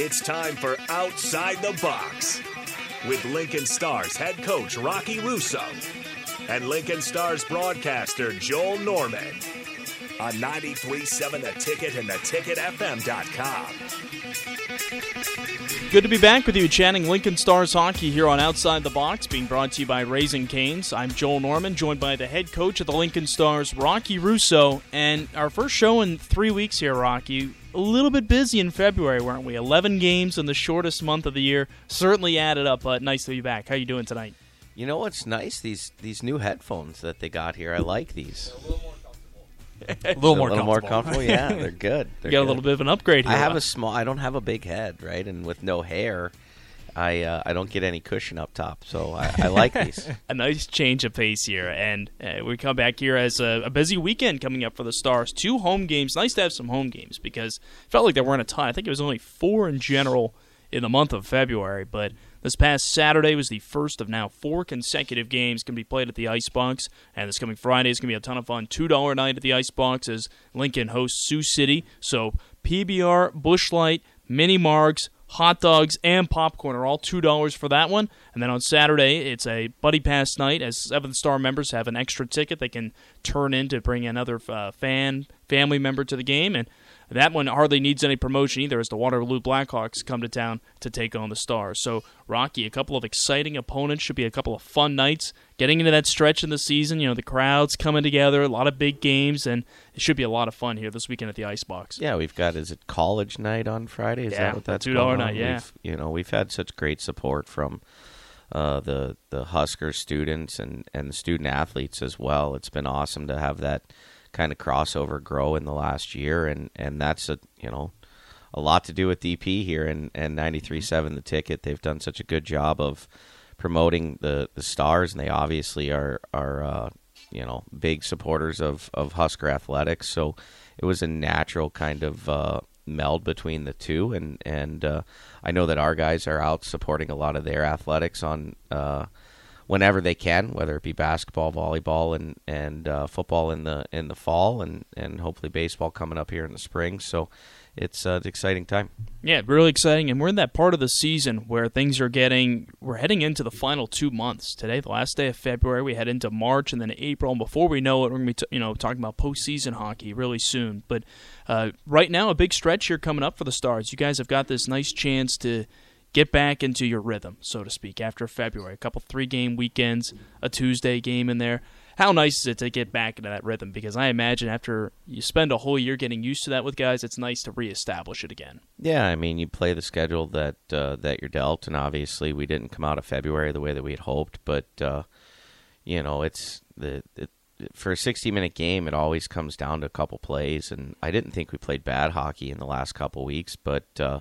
It's time for Outside the Box with Lincoln Stars head coach Rocky Russo and Lincoln Stars broadcaster Joel Norman on 93.7 The Ticket and theticketfm.com. Good to be back with you, chatting Lincoln Stars hockey here on Outside the Box, being brought to you by Raising Canes. I'm Joel Norman, joined by the head coach of the Lincoln Stars, Rocky Russo, and our first show in three weeks here, Rocky. A little bit busy in February, weren't we? 11 games in the shortest month of the year. Certainly added up, but nice to be back. How you doing tonight? You know what's nice? These these new headphones that they got here. I like these. a little more a little comfortable. more comfortable. Yeah, they're good. They're you got a little bit of an upgrade here. I have a small. I don't have a big head, right? And with no hair, I uh, I don't get any cushion up top. So I, I like these. a nice change of pace here, and uh, we come back here as a, a busy weekend coming up for the Stars. Two home games. Nice to have some home games because it felt like there weren't a ton. I think it was only four in general in the month of February, but this past Saturday was the first of now four consecutive games to be played at the Icebox, and this coming Friday is going to be a ton of fun. Two dollar night at the Icebox as Lincoln hosts Sioux City. So PBR, Bushlight, Mini Margs, hot dogs, and popcorn are all two dollars for that one. And then on Saturday, it's a buddy pass night as Seventh Star members have an extra ticket they can turn in to bring another uh, fan family member to the game and. That one hardly needs any promotion either, as the Waterloo Blackhawks come to town to take on the Stars. So, Rocky, a couple of exciting opponents, should be a couple of fun nights. Getting into that stretch in the season, you know, the crowds coming together, a lot of big games, and it should be a lot of fun here this weekend at the Icebox. Yeah, we've got is it college night on Friday? Is Yeah, that what that's $2 going on? night, yeah. We've, you know, we've had such great support from uh, the the Husker students and and the student athletes as well. It's been awesome to have that kind of crossover grow in the last year, and and that's a you know a lot to do with DP here and and ninety three seven the ticket. They've done such a good job of promoting the the stars, and they obviously are are uh, you know big supporters of of Husker athletics. So it was a natural kind of uh, meld between the two, and and uh, I know that our guys are out supporting a lot of their athletics on. Whenever they can, whether it be basketball, volleyball, and and uh, football in the in the fall, and, and hopefully baseball coming up here in the spring. So, it's uh, an exciting time. Yeah, really exciting, and we're in that part of the season where things are getting. We're heading into the final two months. Today, the last day of February, we head into March and then April, and before we know it, we're going to be t- you know talking about postseason hockey really soon. But uh, right now, a big stretch here coming up for the Stars. You guys have got this nice chance to get back into your rhythm, so to speak, after February. A couple three game weekends, a Tuesday game in there. How nice is it to get back into that rhythm? Because I imagine after you spend a whole year getting used to that with guys, it's nice to reestablish it again. Yeah, I mean, you play the schedule that uh, that you're dealt, and obviously we didn't come out of February the way that we had hoped. But uh, you know, it's the it, for a 60 minute game, it always comes down to a couple plays, and I didn't think we played bad hockey in the last couple weeks, but. Uh,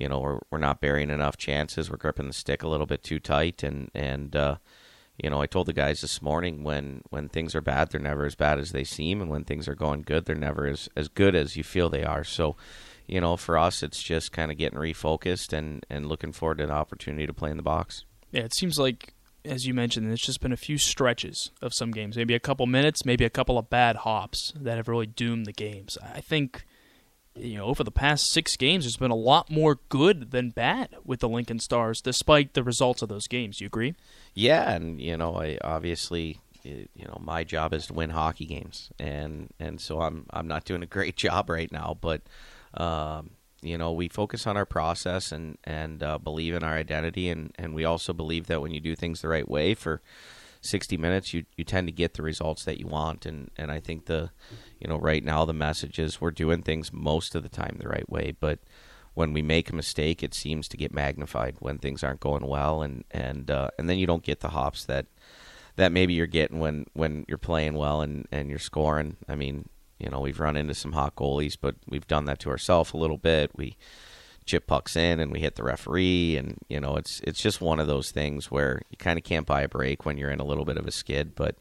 you know, we're we're not burying enough chances. We're gripping the stick a little bit too tight, and and uh, you know, I told the guys this morning when when things are bad, they're never as bad as they seem, and when things are going good, they're never as as good as you feel they are. So, you know, for us, it's just kind of getting refocused and and looking forward to an opportunity to play in the box. Yeah, it seems like, as you mentioned, it's just been a few stretches of some games, maybe a couple minutes, maybe a couple of bad hops that have really doomed the games. I think, you know, over the past six games, there's been a lot more good than bad with the Lincoln Stars, despite the results of those games. You agree? Yeah, and you know, I obviously, you know, my job is to win hockey games, and and so I'm I'm not doing a great job right now, but. Um, you know, we focus on our process and and uh, believe in our identity, and, and we also believe that when you do things the right way for 60 minutes, you you tend to get the results that you want. And, and I think the, you know, right now the message is we're doing things most of the time the right way, but when we make a mistake, it seems to get magnified when things aren't going well, and and uh, and then you don't get the hops that that maybe you're getting when when you're playing well and and you're scoring. I mean, you know, we've run into some hot goalies, but we've done that to ourselves a little bit. We chip pucks in and we hit the referee, and you know, it's it's just one of those things where you kind of can't buy a break when you're in a little bit of a skid. But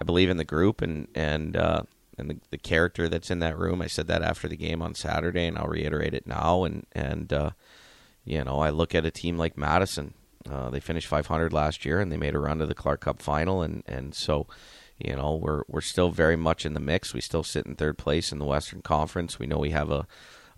I believe in the group and and uh, and the, the character that's in that room. I said that after the game on Saturday, and I'll reiterate it now. And and uh, you know, I look at a team like Madison. Uh, they finished 500 last year, and they made a run to the Clark Cup final, and and so you know, we're we're still very much in the mix. We still sit in third place in the Western Conference. We know we have a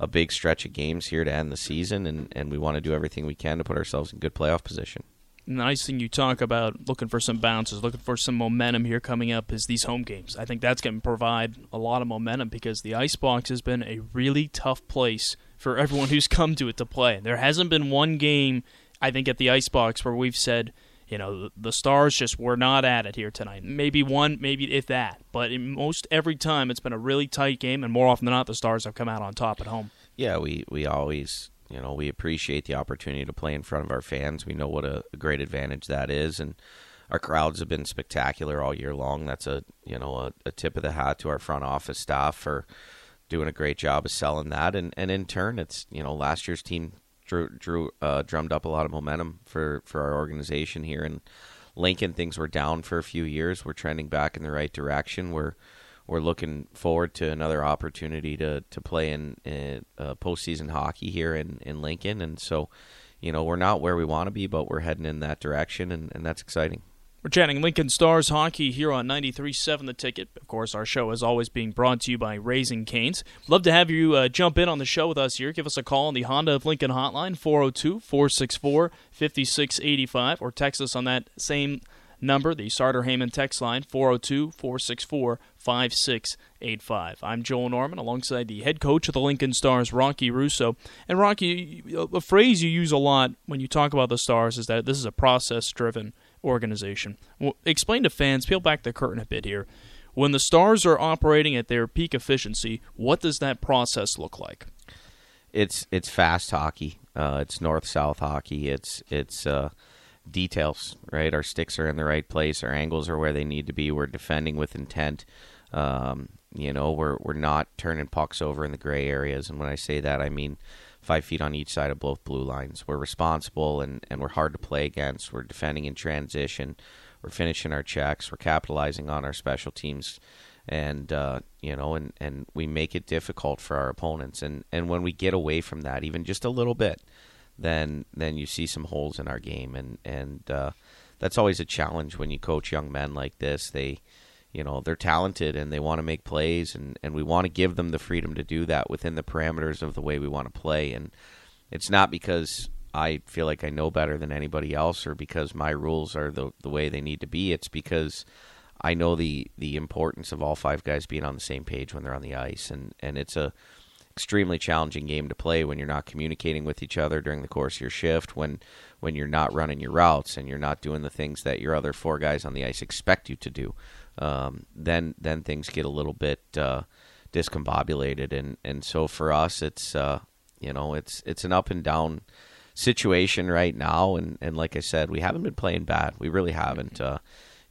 a big stretch of games here to end the season, and, and we want to do everything we can to put ourselves in good playoff position. Nice thing you talk about looking for some bounces, looking for some momentum here coming up is these home games. I think that's going to provide a lot of momentum because the Icebox has been a really tough place for everyone who's come to it to play. There hasn't been one game, I think, at the Icebox where we've said, you know, the Stars just were not at it here tonight. Maybe one, maybe if that. But most every time, it's been a really tight game, and more often than not, the Stars have come out on top at home. Yeah, we, we always, you know, we appreciate the opportunity to play in front of our fans. We know what a, great advantage that is, and our crowds have been spectacular all year long. That's a, you know, a, a tip of the hat to our front office staff for doing a great job of selling that, and, and in turn, it's, you know, last year's team drew, drew uh, drummed up a lot of momentum for, for our organization here. And Lincoln, things were down for a few years. We're trending back in the right direction. We're we're looking forward to another opportunity to, to play in, in uh, postseason hockey here in, in Lincoln. And so, you know, we're not where we want to be, but we're heading in that direction, and, and that's exciting. We're chatting Lincoln Stars hockey here on 93.7 The Ticket. Of course, our show is always being brought to you by Raising Canes. Love to have you uh, jump in on the show with us here. Give us a call on the Honda of Lincoln hotline, 402 464 5685, or text us on that same number, the Sartor Hamann text line, 402 464 5685. I'm Joel Norman alongside the head coach of the Lincoln Stars, Rocky Russo. And Rocky, a phrase you use a lot when you talk about the Stars is that this is a process driven organization. Well, explain to fans, peel back the curtain a bit here. When the Stars are operating at their peak efficiency, what does that process look like? It's it's fast hockey. Uh, it's north south hockey. It's it's uh, details, right? Our sticks are in the right place. Our angles are where they need to be. We're defending with intent. Um, you know, we're we're not turning pucks over in the gray areas. And when I say that, I mean five feet on each side of both blue lines. We're responsible and, and we're hard to play against. We're defending in transition. We're finishing our checks. We're capitalizing on our special teams. And uh, you know, and, and we make it difficult for our opponents. And, and when we get away from that, even just a little bit, then then you see some holes in our game. And and uh, that's always a challenge when you coach young men like this. They you know they're talented and they want to make plays and, and we want to give them the freedom to do that within the parameters of the way we want to play and it's not because I feel like I know better than anybody else or because my rules are the the way they need to be it's because I know the the importance of all five guys being on the same page when they're on the ice and and it's a extremely challenging game to play when you're not communicating with each other during the course of your shift when when you're not running your routes and you're not doing the things that your other four guys on the ice expect you to do um, then then things get a little bit uh, discombobulated, and and so for us, it's uh, you know it's it's an up and down situation right now, and and like I said, we haven't been playing bad. We really haven't. Uh,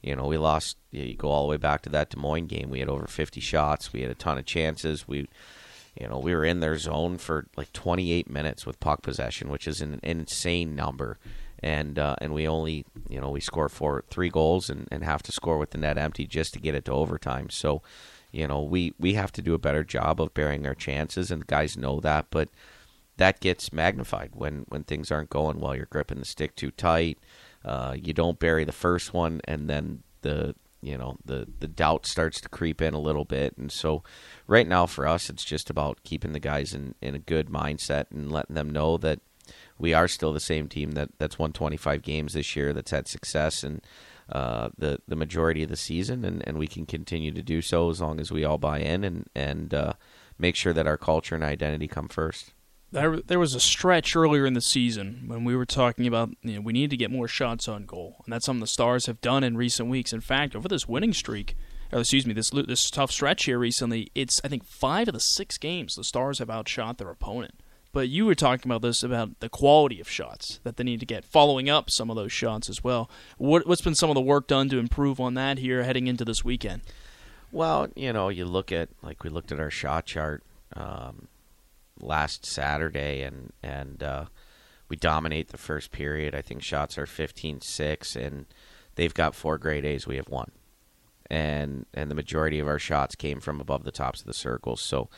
you know, we lost. You go all the way back to that Des Moines game. We had over 50 shots. We had a ton of chances. We, you know, we were in their zone for like 28 minutes with puck possession, which is an, an insane number and uh, and we only you know we score four three goals and, and have to score with the net empty just to get it to overtime. So you know we we have to do a better job of bearing our chances, and the guys know that, but that gets magnified when when things aren't going well. You're gripping the stick too tight. Uh, you don't bury the first one, and then the you know the the doubt starts to creep in a little bit and so right now for us it's just about keeping the guys in in a good mindset and letting them know that we are still the same team that that's won 25 games this year, that's had success and uh, the the majority of the season, and, and we can continue to do so as long as we all buy in and and uh, make sure that our culture and identity come first. There, there was a stretch earlier in the season when we were talking about you know, we need to get more shots on goal, and that's something the Stars have done in recent weeks. In fact, over this winning streak, or excuse me, this this tough stretch here recently, it's I think five of the six games the Stars have outshot their opponent. But you were talking about this about the quality of shots that they need to get, following up some of those shots as well. What, has been some of the work done to improve on that here heading into this weekend? Well, you know, you look at like we looked at our shot chart um, last Saturday, and and uh, we dominate the first period. I think shots are 15-6, and they've got four grade A's. We have one, and and the majority of our shots came from above the tops of the circles. So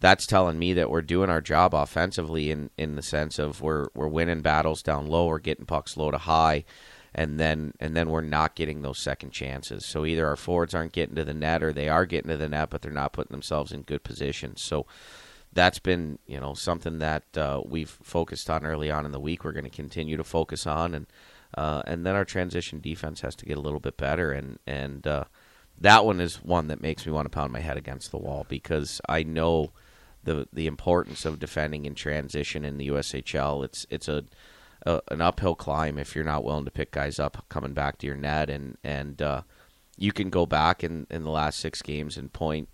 that's telling me that we're doing our job offensively in, in the sense of we're we're winning battles down low, we're getting pucks low to high, and then and then we're not getting those second chances. So either our forwards aren't getting to the net, or they are getting to the net, but they're not putting themselves in good positions. So that's been you know something that uh, we've focused on early on in the week. We're going to continue to focus on, and uh, and then our transition defense has to get a little bit better, and and uh, that one is one that makes me want to pound my head against the wall because I know the the importance of defending in transition in the USHL. It's it's a, a an uphill climb if you're not willing to pick guys up coming back to your net, and and uh, you can go back in in the last six games and point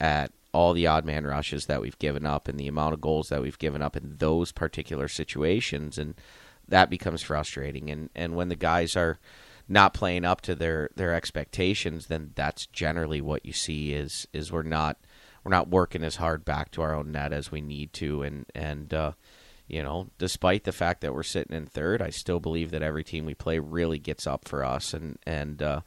at all the odd man rushes that we've given up and the amount of goals that we've given up in those particular situations and that becomes frustrating. And and when the guys are not playing up to their their expectations then that's generally what you see is is we're not we're not working as hard back to our own net as we need to. And and uh, you know despite the fact that we're sitting in third I still believe that every team we play really gets up for us. And and uh,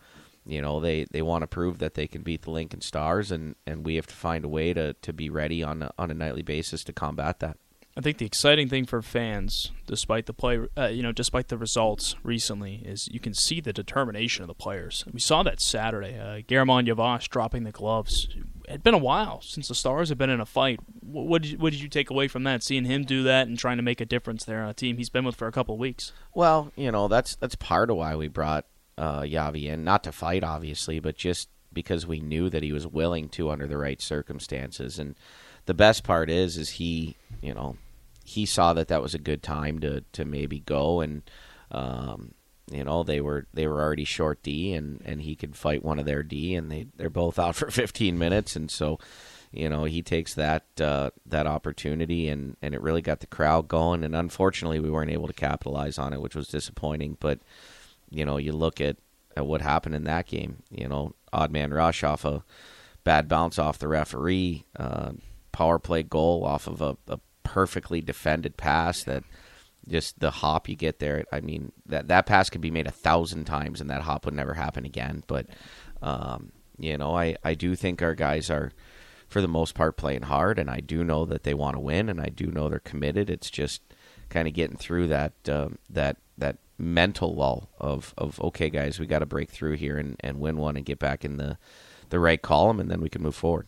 you know they, they want to prove that they can beat the Lincoln Stars, and, and we have to find a way to, to be ready on a, on a nightly basis to combat that. I think the exciting thing for fans, despite the play, uh, you know, despite the results recently, is you can see the determination of the players. We saw that Saturday. Uh, German Yavash dropping the gloves. It had been a while since the Stars have been in a fight. What, what, did you, what did you take away from that? Seeing him do that and trying to make a difference there on a team he's been with for a couple of weeks. Well, you know that's that's part of why we brought uh, Yavi not to fight, obviously, but just because we knew that he was willing to under the right circumstances. And the best part is, is he, you know, he saw that that was a good time to to maybe go and. Um, you know they were they were already short D and and he could fight one of their D and they they're both out for 15 minutes and so you know he takes that uh, that opportunity and and it really got the crowd going and unfortunately we weren't able to capitalize on it which was disappointing but you know, you look at, at what happened in that game. You know, odd man rush off a bad bounce off the referee, uh, power play goal off of a, a, perfectly defended pass that just the hop you get there. I mean, that that pass could be made a thousand times and that hop would never happen again. But um, you know, I I do think our guys are. For the most part, playing hard, and I do know that they want to win, and I do know they're committed. It's just kind of getting through that uh, that that mental lull of of okay, guys, we got to break through here and, and win one and get back in the the right column, and then we can move forward.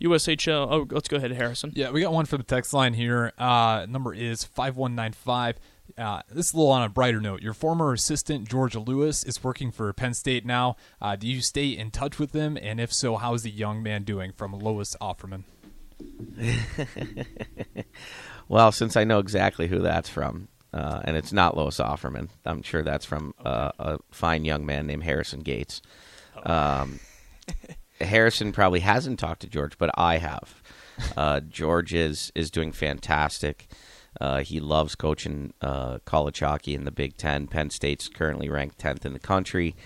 USHL. Oh, let's go ahead, Harrison. Yeah, we got one for the text line here. Uh, number is five one nine five. Uh, this is a little on a brighter note. Your former assistant George Lewis is working for Penn State now. Uh, do you stay in touch with them? And if so, how is the young man doing? From Lois Offerman. well, since I know exactly who that's from, uh, and it's not Lois Offerman. I'm sure that's from uh, a fine young man named Harrison Gates. Um, Harrison probably hasn't talked to George, but I have. Uh, George is is doing fantastic. Uh, he loves coaching uh, college hockey in the Big Ten. Penn State's currently ranked 10th in the country.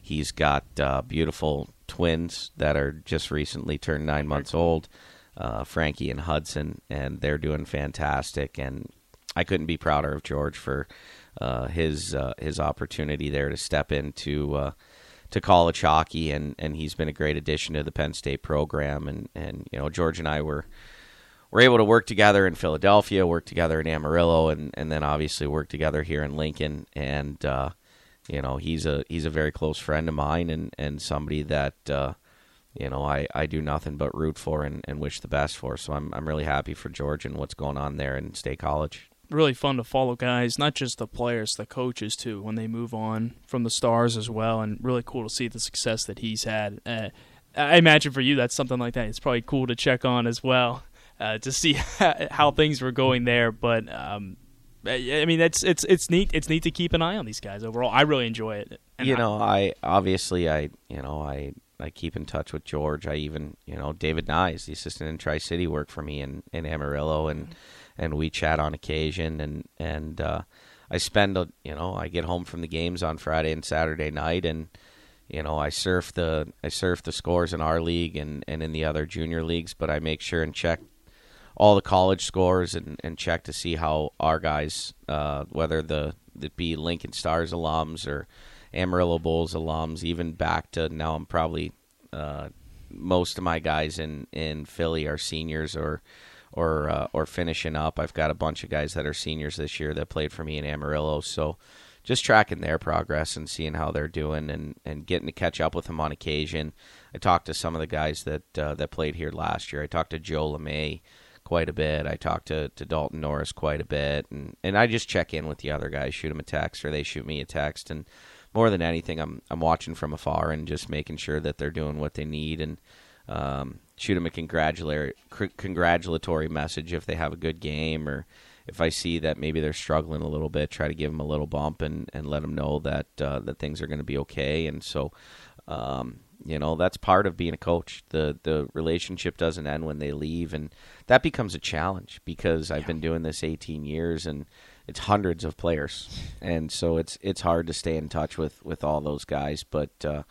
He's got uh, beautiful twins that are just recently turned nine months old, Frankie and Hudson, and they're doing fantastic. And I couldn't be prouder of George for uh, his uh, his opportunity there to step into uh, to college hockey, and, and he's been a great addition to the Penn State program. And, and you know, George and I were were able to work together in Philadelphia, work together in Amarillo, and, and then obviously work together here in Lincoln. And uh, you know, he's a he's a very close friend of mine, and, and somebody that uh, you know I, I do nothing but root for and, and wish the best for. So I'm I'm really happy for George and what's going on there in State College really fun to follow guys, not just the players, the coaches too, when they move on from the stars as well, and really cool to see the success that he's had. Uh, I imagine for you that's something like that. It's probably cool to check on as well uh, to see how things were going there. But um, I mean, it's it's it's neat. It's neat to keep an eye on these guys overall. I really enjoy it. And you know, I, I obviously I you know I I keep in touch with George. I even you know David Nyes, the assistant in Tri City, worked for me in in Amarillo and. And we chat on occasion and and uh, I spend a, you know I get home from the games on Friday and Saturday night and you know I surf the I surf the scores in our league and, and in the other junior leagues but I make sure and check all the college scores and, and check to see how our guys uh, whether the it be Lincoln Stars alums or Amarillo Bulls alums even back to now I'm probably uh, most of my guys in in Philly are seniors or or uh, or finishing up. I've got a bunch of guys that are seniors this year that played for me in Amarillo, so just tracking their progress and seeing how they're doing and, and getting to catch up with them on occasion. I talked to some of the guys that uh, that played here last year. I talked to Joe LeMay quite a bit. I talked to, to Dalton Norris quite a bit, and, and I just check in with the other guys, shoot them a text, or they shoot me a text, and more than anything, I'm I'm watching from afar and just making sure that they're doing what they need and um, shoot them a congratulatory congratulatory message if they have a good game or if I see that maybe they're struggling a little bit, try to give them a little bump and, and let them know that uh, that things are going to be okay. And so, um, you know, that's part of being a coach. the The relationship doesn't end when they leave, and that becomes a challenge because I've been doing this 18 years and it's hundreds of players, and so it's it's hard to stay in touch with with all those guys. But uh,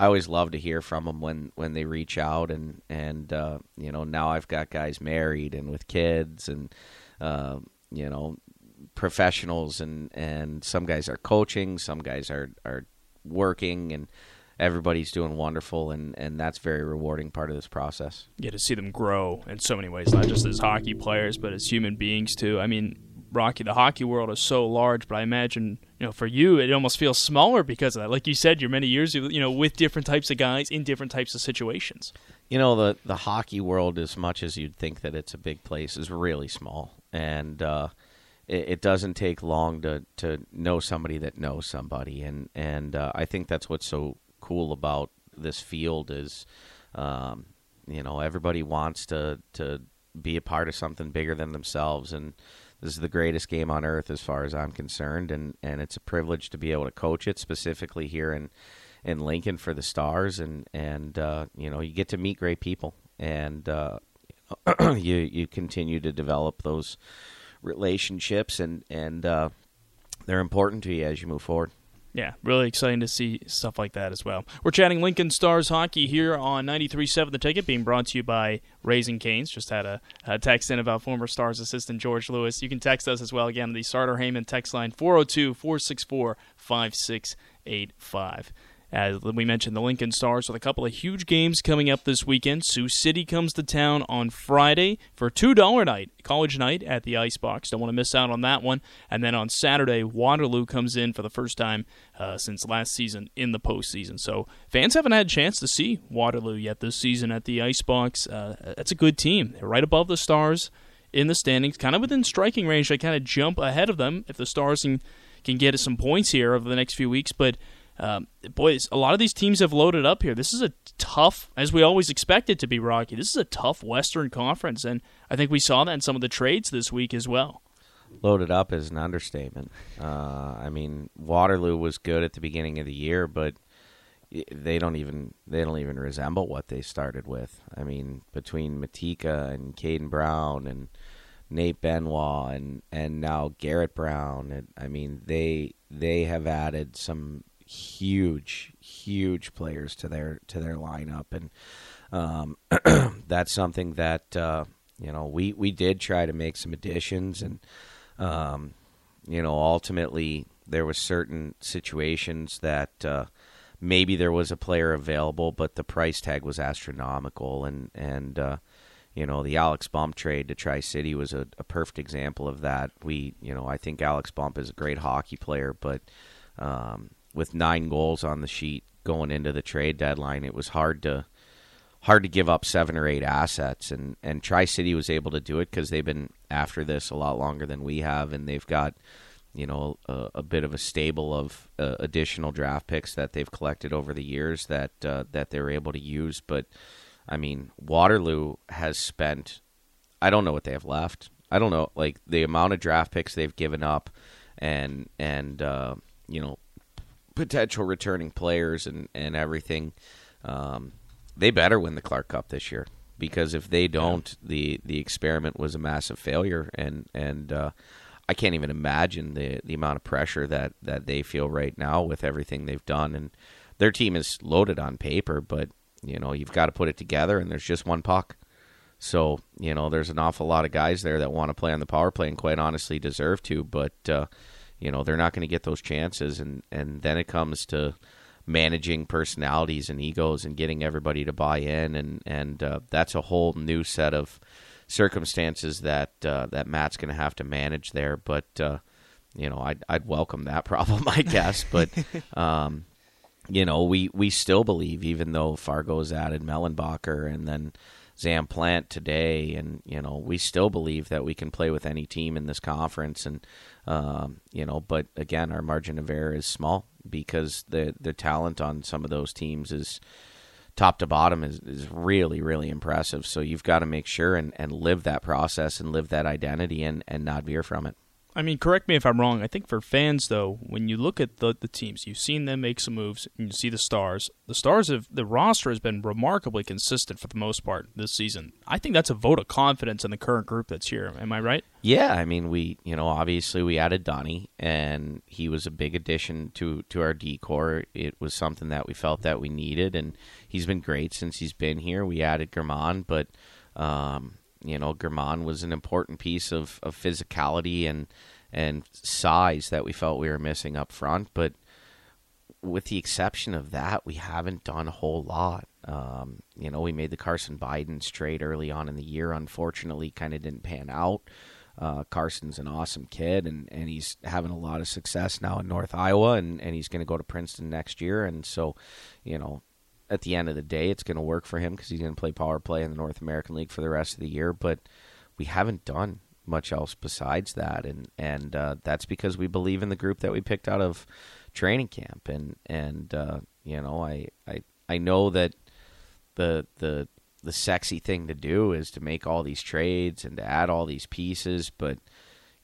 I always love to hear from them when when they reach out, and and uh, you know now I've got guys married and with kids, and uh, you know professionals, and and some guys are coaching, some guys are are working, and everybody's doing wonderful, and, and that's very rewarding part of this process. Yeah, to see them grow in so many ways, not just as hockey players, but as human beings too. I mean, Rocky, the hockey world is so large, but I imagine you know for you it almost feels smaller because of that. Like you said, you're many years you know with different types of guys in different types of situations. You know the the hockey world, as much as you'd think that it's a big place, is really small, and uh, it, it, doesn't take long to to know somebody that knows somebody, and and uh, I think that's what's so cool about this field is, um, you know, everybody wants to to be a part of something bigger than themselves, and this is the greatest game on earth as far as I'm concerned, and and it's a privilege to be able to coach it specifically here in in Lincoln for the Stars, and and uh, you know you get to meet great people, and uh, you you continue to develop those relationships, and and uh, they're important to you as you move forward. Yeah, really exciting to see stuff like that as well. We're chatting Lincoln Stars hockey here on 93.7 The Ticket, being brought to you by Raising Canes. Just had a, a, text in about former Stars assistant George Lewis. You can text us as well, again, the Sartor Hamann text line 402 464 5685. As we mentioned, the Lincoln Stars with a couple of huge games coming up this weekend. Sioux City comes to town on Friday for $2 night, college night at the Icebox. Don't want to miss out on that one. And then on Saturday, Waterloo comes in for the first time uh, since last season in the postseason. So fans haven't had a chance to see Waterloo yet this season at the Icebox. Uh, that's a good team. They're right above the Stars in the standings, kind of within striking range. They kind of jump ahead of them if the Stars can, can get some points here over the next few weeks. But um, boys, a lot of these teams have loaded up here. This is a tough, as we always expect it to be, Rocky. This is a tough Western Conference, and I think we saw that in some of the trades this week as well. Loaded up is an understatement. Uh, I mean, Waterloo was good at the beginning of the year, but they don't even they don't even resemble what they started with. I mean, between Matika and Caden Brown and Nate Benoit and and now Garrett Brown, and, I mean they they have added some huge, huge players to their to their lineup, and um, that's something that uh, you know we we did try to make some additions, and um, you know ultimately there was certain situations that. Uh, maybe there was a player available, but the price tag was astronomical, and and uh, you know the Alex Bump trade to Tri City was a, a, perfect example of that. We, you know, I think Alex Bump is a great hockey player, but um, with nine goals on the sheet going into the trade deadline, it was hard to hard to give up seven or eight assets, and and Tri City was able to do it because they've been after this a lot longer than we have, and they've got you know a, a bit of a stable of uh, additional draft picks that they've collected over the years that uh, that they're able to use. But I mean, Waterloo has spent I don't know what they have left. I don't know like the amount of draft picks they've given up, and and uh, you know potential returning players and and everything, um, they better win the Clark Cup this year. Because if they don't, the the experiment was a massive failure, and and uh, I can't even imagine the the amount of pressure that that they feel right now with everything they've done, and their team is loaded on paper, but you know you've got to put it together, and there's just one puck. So you know there's an awful lot of guys there that want to play on the power play and quite honestly deserve to, but uh, you know they're not going to get those chances and and then it comes to managing personalities and egos and getting everybody to buy in and and uh, that's a whole new set of circumstances that uh, that Matt's going to have to manage there but uh, you know, I'd I'd welcome that problem, I guess. But um, you know, we we still believe, even though Fargo's added Mellenbacher and then Zam Plante today, and you know, we still believe that we can play with any team in this conference, and um, you know, but again, our margin of error is small because the the talent on some of those teams is top to bottom is, is really really impressive. So you've got to make sure and, and live that process and live that identity and, and not veer from it I mean, correct me if I'm wrong. I think for fans, though, when you look at the, the teams, you've seen them make some moves, and you see the stars. The stars have the roster has been remarkably consistent for the most part this season. I think that's a vote of confidence in the current group that's here. Am I right? Yeah, I mean, we you know obviously we added Donnie, and he was a big addition to to our D corps. It was something that we felt that we needed, and he's been great since he's been here. We added German, but. Um, you know, German was an important piece of, of physicality and and size that we felt we were missing up front. But with the exception of that, we haven't done a whole lot. Um, you know, we made the Carson Biden trade early on in the year. Unfortunately, kind of didn't pan out. Uh, Carson's an awesome kid, and, and he's having a lot of success now in North Iowa, and, and he's going to go to Princeton next year. And so, you know, at the end of the day, it's going to work for him because he's going to play power play in the North American League for the rest of the year. But we haven't done much else besides that, and and uh, that's because we believe in the group that we picked out of training camp, and and uh, you know, I, I I know that the the the sexy thing to do is to make all these trades and to add all these pieces, but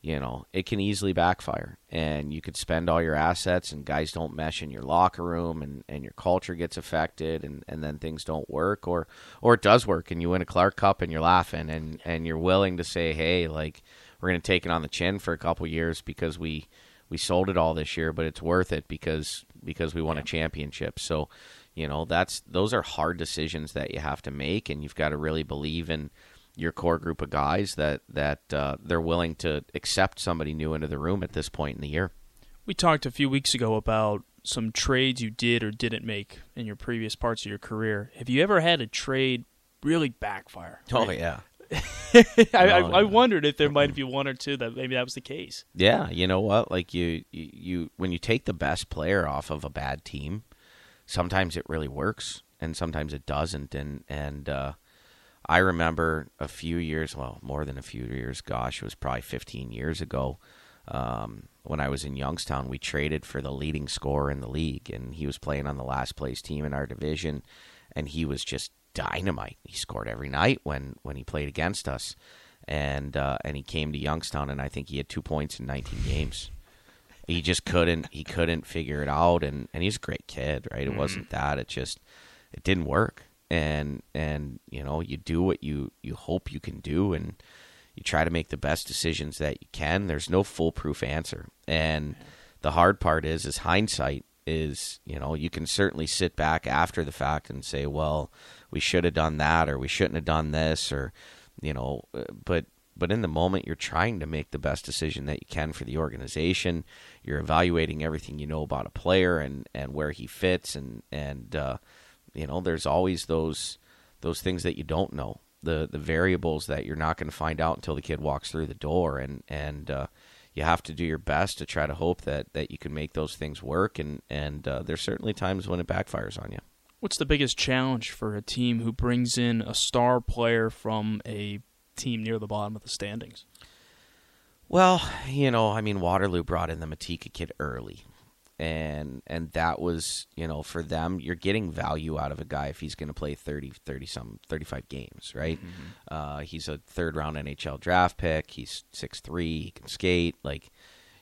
you know, it can easily backfire. And you could spend all your assets and guys don't mesh in your locker room and, and your culture gets affected and, and then things don't work or or it does work and you win a Clark Cup and you're laughing and, and you're willing to say, Hey, like we're gonna take it on the chin for a couple years because we we sold it all this year, but it's worth it because because we won a championship. So, you know, that's those are hard decisions that you have to make and you've got to really believe in your core group of guys that that uh, they're willing to accept somebody new into the room at this point in the year. We talked a few weeks ago about some trades you did or didn't make in your previous parts of your career. Have you ever had a trade really backfire? Oh yeah. I, I, I, wondered if there might be one or two that maybe that was the case. Yeah, you know what? Like you, you, you, when you take the best player off of a bad team, sometimes it really works, and sometimes it doesn't. And and uh, I remember a few years, well, more than a few years, gosh, it was probably 15 years ago. Um, when I was in Youngstown, we traded for the leading scorer in the league, and he was playing on the last place team in our division, and he was just dynamite. He scored every night when, when he played against us, and uh, and he came to Youngstown, and I think he had two points in 19 games. He just couldn't he couldn't figure it out, and, and he's a great kid, right? It mm-hmm. wasn't that; it just it didn't work and and you know you do what you you hope you can do and you try to make the best decisions that you can. There's no foolproof answer. And the hard part is is hindsight is you know you can certainly sit back after the fact and say well we should have done that or we shouldn't have done this or you know uh, but but in the moment you're trying to make the best decision that you can for the organization. You're evaluating everything you know about a player and and where he fits and and uh, you know, there's always those those things that you don't know, the the variables that you're not going to find out until the kid walks through the door, and and uh, you have to do your best to try to hope that that you can make those things work. And and uh, there's certainly times when it backfires on you. What's the biggest challenge for a team who brings in a star player from a team near the bottom of the standings? Well, you know, I mean, Waterloo brought in the Matika kid early, and and that was you know for them you're getting value out of a guy if he's going to play 30 30 some 35 games right? Mm-hmm. uh, he's a third round nhl draft pick. He's 6'3 he can skate. Like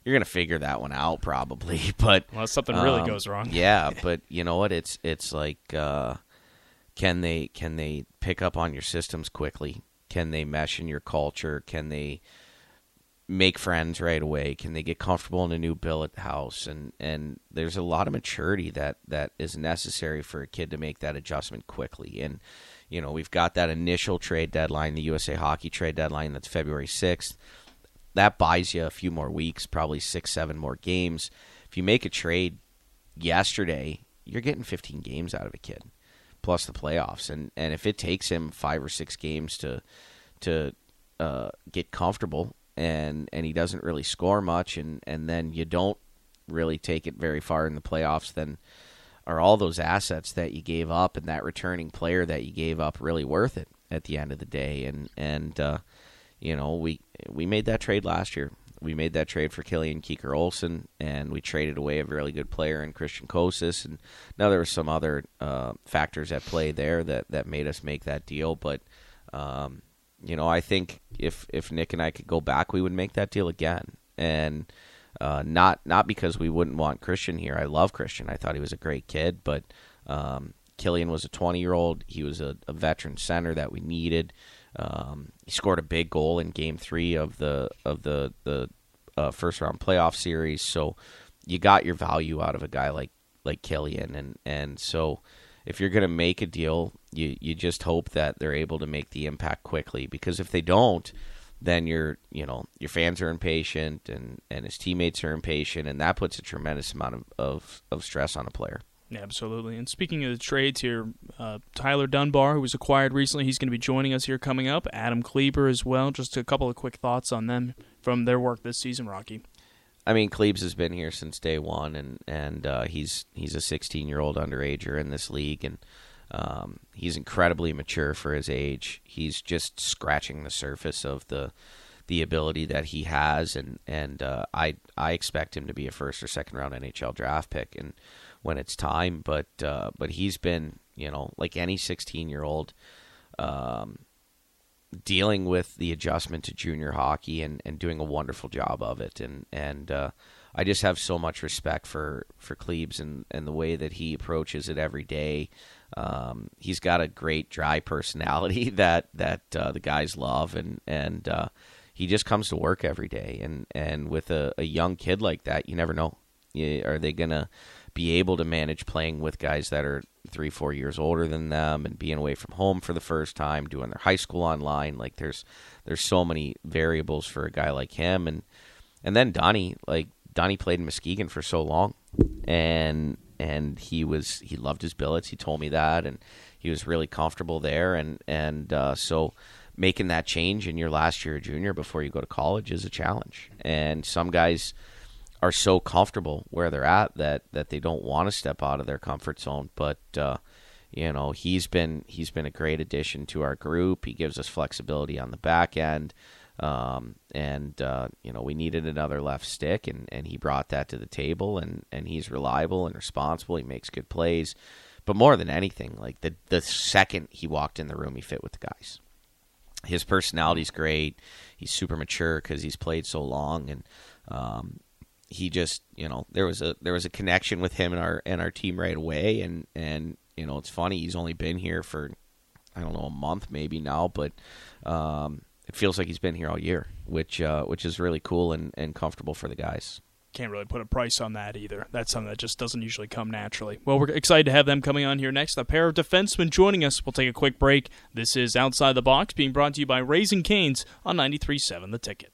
you're going to figure that one out probably but well something really um, goes wrong. yeah but you know what? It's it's like uh, can they can they pick up on your systems quickly? Can they mesh in your culture? Can they make friends right away? Can they get comfortable in a new billet house? And and there's a lot of maturity that that is necessary for a kid to make that adjustment quickly. And you know, we've got that initial trade deadline, the USA Hockey trade deadline that's February 6th. That buys you a few more weeks, probably 6 7 more games. If you make a trade yesterday, you're getting 15 games out of a kid plus the playoffs. And and if it takes him 5 or 6 games to to uh, get comfortable and and he doesn't really score much, and and then you don't really take it very far in the playoffs, then are all those assets that you gave up and that returning player that you gave up really worth it at the end of the day? And and uh, you know we we made that trade last year. We made that trade for Killian Keeker Olsen, and we traded away a really good player in Christian Kosis. And now there were some other uh, factors at play there that, that made us make that deal. But um, you know, I think if if Nick and I could go back, we would make that deal again. And uh, not not because we wouldn't want Christian here. I love Christian. I thought he was a great kid, but um, Killian was a 20 year old. He was a, a, veteran center that we needed. Um, he scored a big goal in Game Three of the of the the uh, first round playoff series. So you got your value out of a guy like like Killian, and and so if you're going to make a deal, you you just hope that they're able to make the impact quickly. Because if they don't, then your you know your fans are impatient and and his teammates are impatient and that puts a tremendous amount of of, of stress on a player. Absolutely. And speaking of the trades here uh, tyler dunbar who was acquired recently he's going to be joining us here coming up. Adam kleber as well. Just a couple of quick thoughts on them from their work this season rocky. I mean, Klebs has been here since day one, and and uh, he's he's a 16 year old underager in this league, and um, he's incredibly mature for his age. He's just scratching the surface of the the ability that he has, and and uh, I I expect him to be a first or second round NHL draft pick, and when it's time. But uh, but he's been you know like any 16 year old. Um, dealing with the adjustment to junior hockey and, and doing a wonderful job of it and and uh, I just have so much respect for for Klebs and, and the way that he approaches it every day um, he's got a great dry personality that that uh, the guys love, and and uh, he just comes to work every day. And and with a, a young kid like that, you never know. are they gonna be able to manage playing with guys that are three, four years older than them, and being away from home for the first time, doing their high school online? Like there's there's so many variables for a guy like him, and and then Donnie, like Donnie played in Muskegon for so long, and and he was he loved his billets. He told me that, and he was really comfortable there. And and uh, so making that change in your last year of junior before you go to college is a challenge. And some guys are so comfortable where they're at that that they don't want to step out of their comfort zone. But uh, you know he's been he's been a great addition to our group. He gives us flexibility on the back end. Um, and uh, you know we needed another left stick, and, and he brought that to the table, and, and he's reliable and responsible. He makes good plays, but more than anything, like the the second he walked in the room, he fit with the guys. His personality's great. He's super mature because he's played so long, and um, he just you know there was a there was a connection with him and our and our team right away, and and you know it's funny he's only been here for I don't know a month maybe now, but um, it feels like he's been here all year, which uh, which is really cool and, and comfortable for the guys. Can't really put a price on that either. That's something that just doesn't usually come naturally. Well, we're excited to have them coming on here next. A pair of defensemen joining us. We'll take a quick break. This is Outside the Box being brought to you by Raising Canes on 93.7 The Ticket.